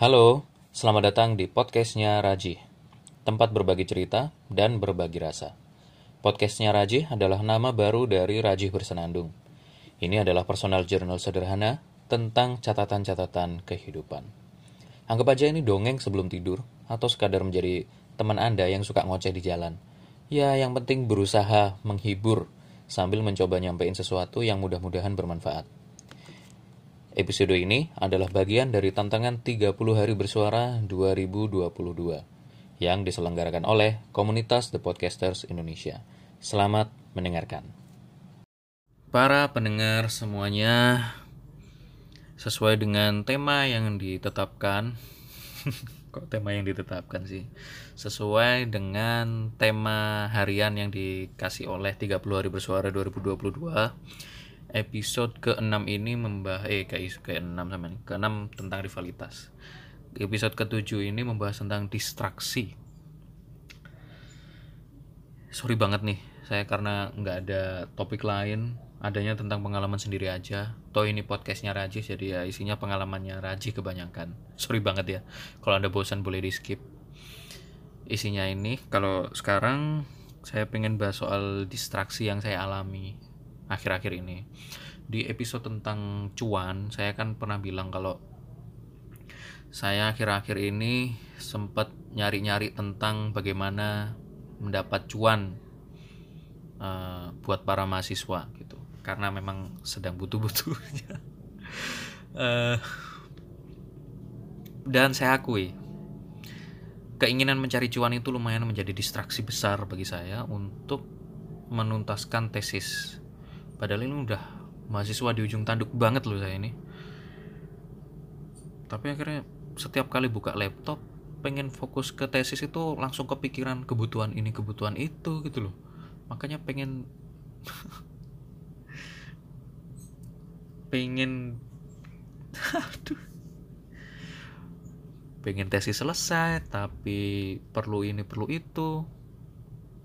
Halo, selamat datang di podcastnya Raji, tempat berbagi cerita dan berbagi rasa. Podcastnya Raji adalah nama baru dari Raji Bersenandung. Ini adalah personal journal sederhana tentang catatan-catatan kehidupan. Anggap aja ini dongeng sebelum tidur, atau sekadar menjadi teman Anda yang suka ngoceh di jalan. Ya, yang penting berusaha menghibur sambil mencoba nyampein sesuatu yang mudah-mudahan bermanfaat. Episode ini adalah bagian dari tantangan 30 hari bersuara 2022 yang diselenggarakan oleh komunitas The Podcasters Indonesia. Selamat mendengarkan. Para pendengar semuanya, sesuai dengan tema yang ditetapkan, kok tema yang ditetapkan sih? Sesuai dengan tema harian yang dikasih oleh 30 hari bersuara 2022, episode ke-6 ini membahas eh ke ke-6 sama nih. Ke-6 tentang rivalitas. Episode ke-7 ini membahas tentang distraksi. Sorry banget nih, saya karena nggak ada topik lain, adanya tentang pengalaman sendiri aja. Toh ini podcastnya Raji, jadi ya isinya pengalamannya Raji kebanyakan. Sorry banget ya, kalau anda bosan boleh di skip. Isinya ini, kalau sekarang saya pengen bahas soal distraksi yang saya alami akhir-akhir ini. Di episode tentang cuan, saya kan pernah bilang kalau saya akhir-akhir ini sempat nyari-nyari tentang bagaimana mendapat cuan uh, buat para mahasiswa gitu. Karena memang sedang butuh-butuhnya. uh, dan saya akui keinginan mencari cuan itu lumayan menjadi distraksi besar bagi saya untuk menuntaskan tesis padahal ini udah mahasiswa di ujung tanduk banget loh saya ini. Tapi akhirnya setiap kali buka laptop pengen fokus ke tesis itu langsung kepikiran kebutuhan ini kebutuhan itu gitu loh. Makanya pengen pengen aduh. Pengen tesis selesai tapi perlu ini perlu itu.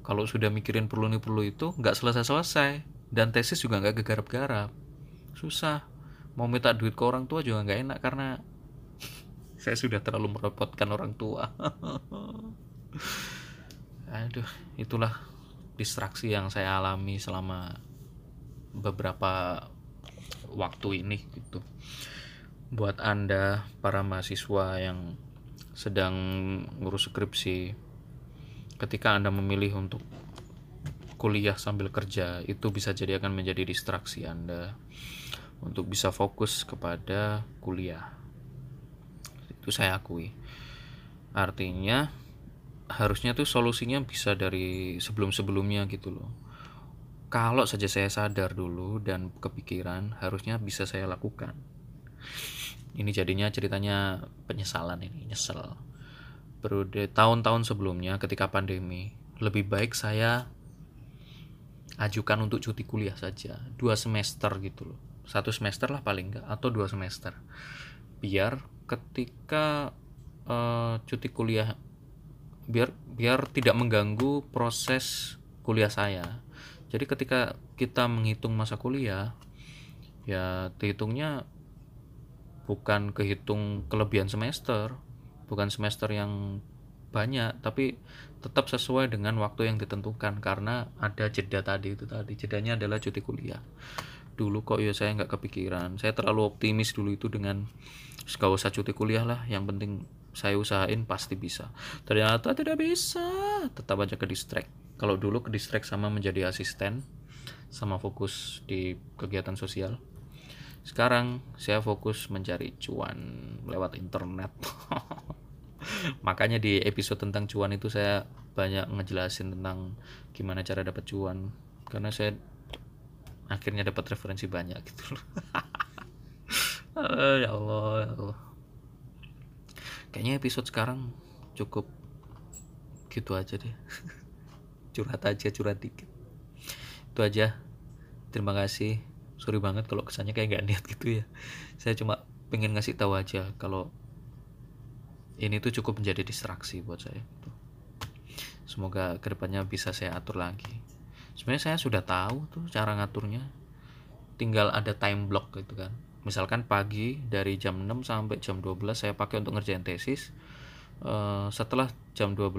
Kalau sudah mikirin perlu ini perlu itu nggak selesai selesai dan tesis juga nggak gegarap-garap susah. Mau minta duit ke orang tua juga nggak enak karena saya sudah terlalu merepotkan orang tua. Aduh itulah distraksi yang saya alami selama beberapa waktu ini gitu. Buat anda para mahasiswa yang sedang ngurus skripsi ketika anda memilih untuk kuliah sambil kerja itu bisa jadi akan menjadi distraksi Anda untuk bisa fokus kepada kuliah. Itu saya akui. Artinya harusnya tuh solusinya bisa dari sebelum-sebelumnya gitu loh. Kalau saja saya sadar dulu dan kepikiran, harusnya bisa saya lakukan. Ini jadinya ceritanya penyesalan ini, nyesel. Tahun-tahun sebelumnya ketika pandemi, lebih baik saya ajukan untuk cuti kuliah saja. Dua semester gitu loh. Satu semester lah paling enggak atau dua semester. Biar ketika uh, cuti kuliah biar biar tidak mengganggu proses kuliah saya. Jadi ketika kita menghitung masa kuliah ya dihitungnya bukan kehitung kelebihan semester bukan semester yang banyak tapi tetap sesuai dengan waktu yang ditentukan karena ada jeda tadi itu tadi. Jedanya adalah cuti kuliah. Dulu kok ya saya nggak kepikiran. Saya terlalu optimis dulu itu dengan gak usah cuti kuliah lah. Yang penting saya usahain pasti bisa. Ternyata tidak bisa. Tetap aja ke distract kalau dulu ke distract sama menjadi asisten sama fokus di kegiatan sosial. Sekarang saya fokus mencari cuan lewat internet makanya di episode tentang cuan itu saya banyak ngejelasin tentang gimana cara dapat cuan. Karena saya akhirnya dapat referensi banyak gitu loh. Ya Allah ya Allah. Kayaknya episode sekarang cukup gitu aja deh. Curhat aja curhat dikit. Itu aja. Terima kasih. Sorry banget kalau kesannya kayak gak niat gitu ya. Saya cuma pengen ngasih tahu aja kalau ini tuh cukup menjadi distraksi buat saya. Semoga ke depannya bisa saya atur lagi. Sebenarnya saya sudah tahu tuh cara ngaturnya. Tinggal ada time block gitu kan. Misalkan pagi dari jam 6 sampai jam 12 saya pakai untuk ngerjain tesis. Uh, setelah jam 12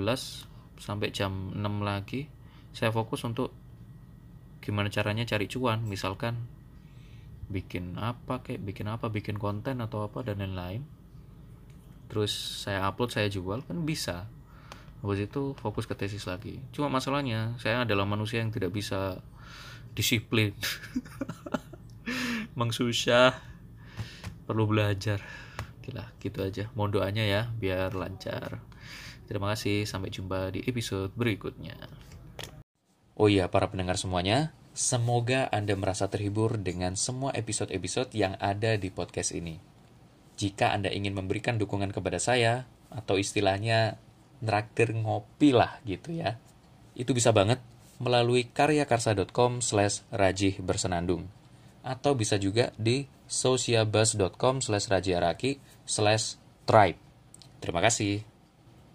sampai jam 6 lagi saya fokus untuk gimana caranya cari cuan. Misalkan bikin apa kayak bikin apa bikin konten atau apa dan lain-lain terus saya upload saya jual kan bisa. Habis itu fokus ke tesis lagi. Cuma masalahnya saya adalah manusia yang tidak bisa disiplin. Emang susah perlu belajar. Gila, gitu aja. Mohon doanya ya biar lancar. Terima kasih sampai jumpa di episode berikutnya. Oh iya para pendengar semuanya Semoga Anda merasa terhibur dengan semua episode-episode yang ada di podcast ini. Jika Anda ingin memberikan dukungan kepada saya, atau istilahnya neraktir ngopi lah gitu ya, itu bisa banget melalui karyakarsa.com slash rajih bersenandung. Atau bisa juga di sociabus.com slash rajiaraki slash tribe. Terima kasih.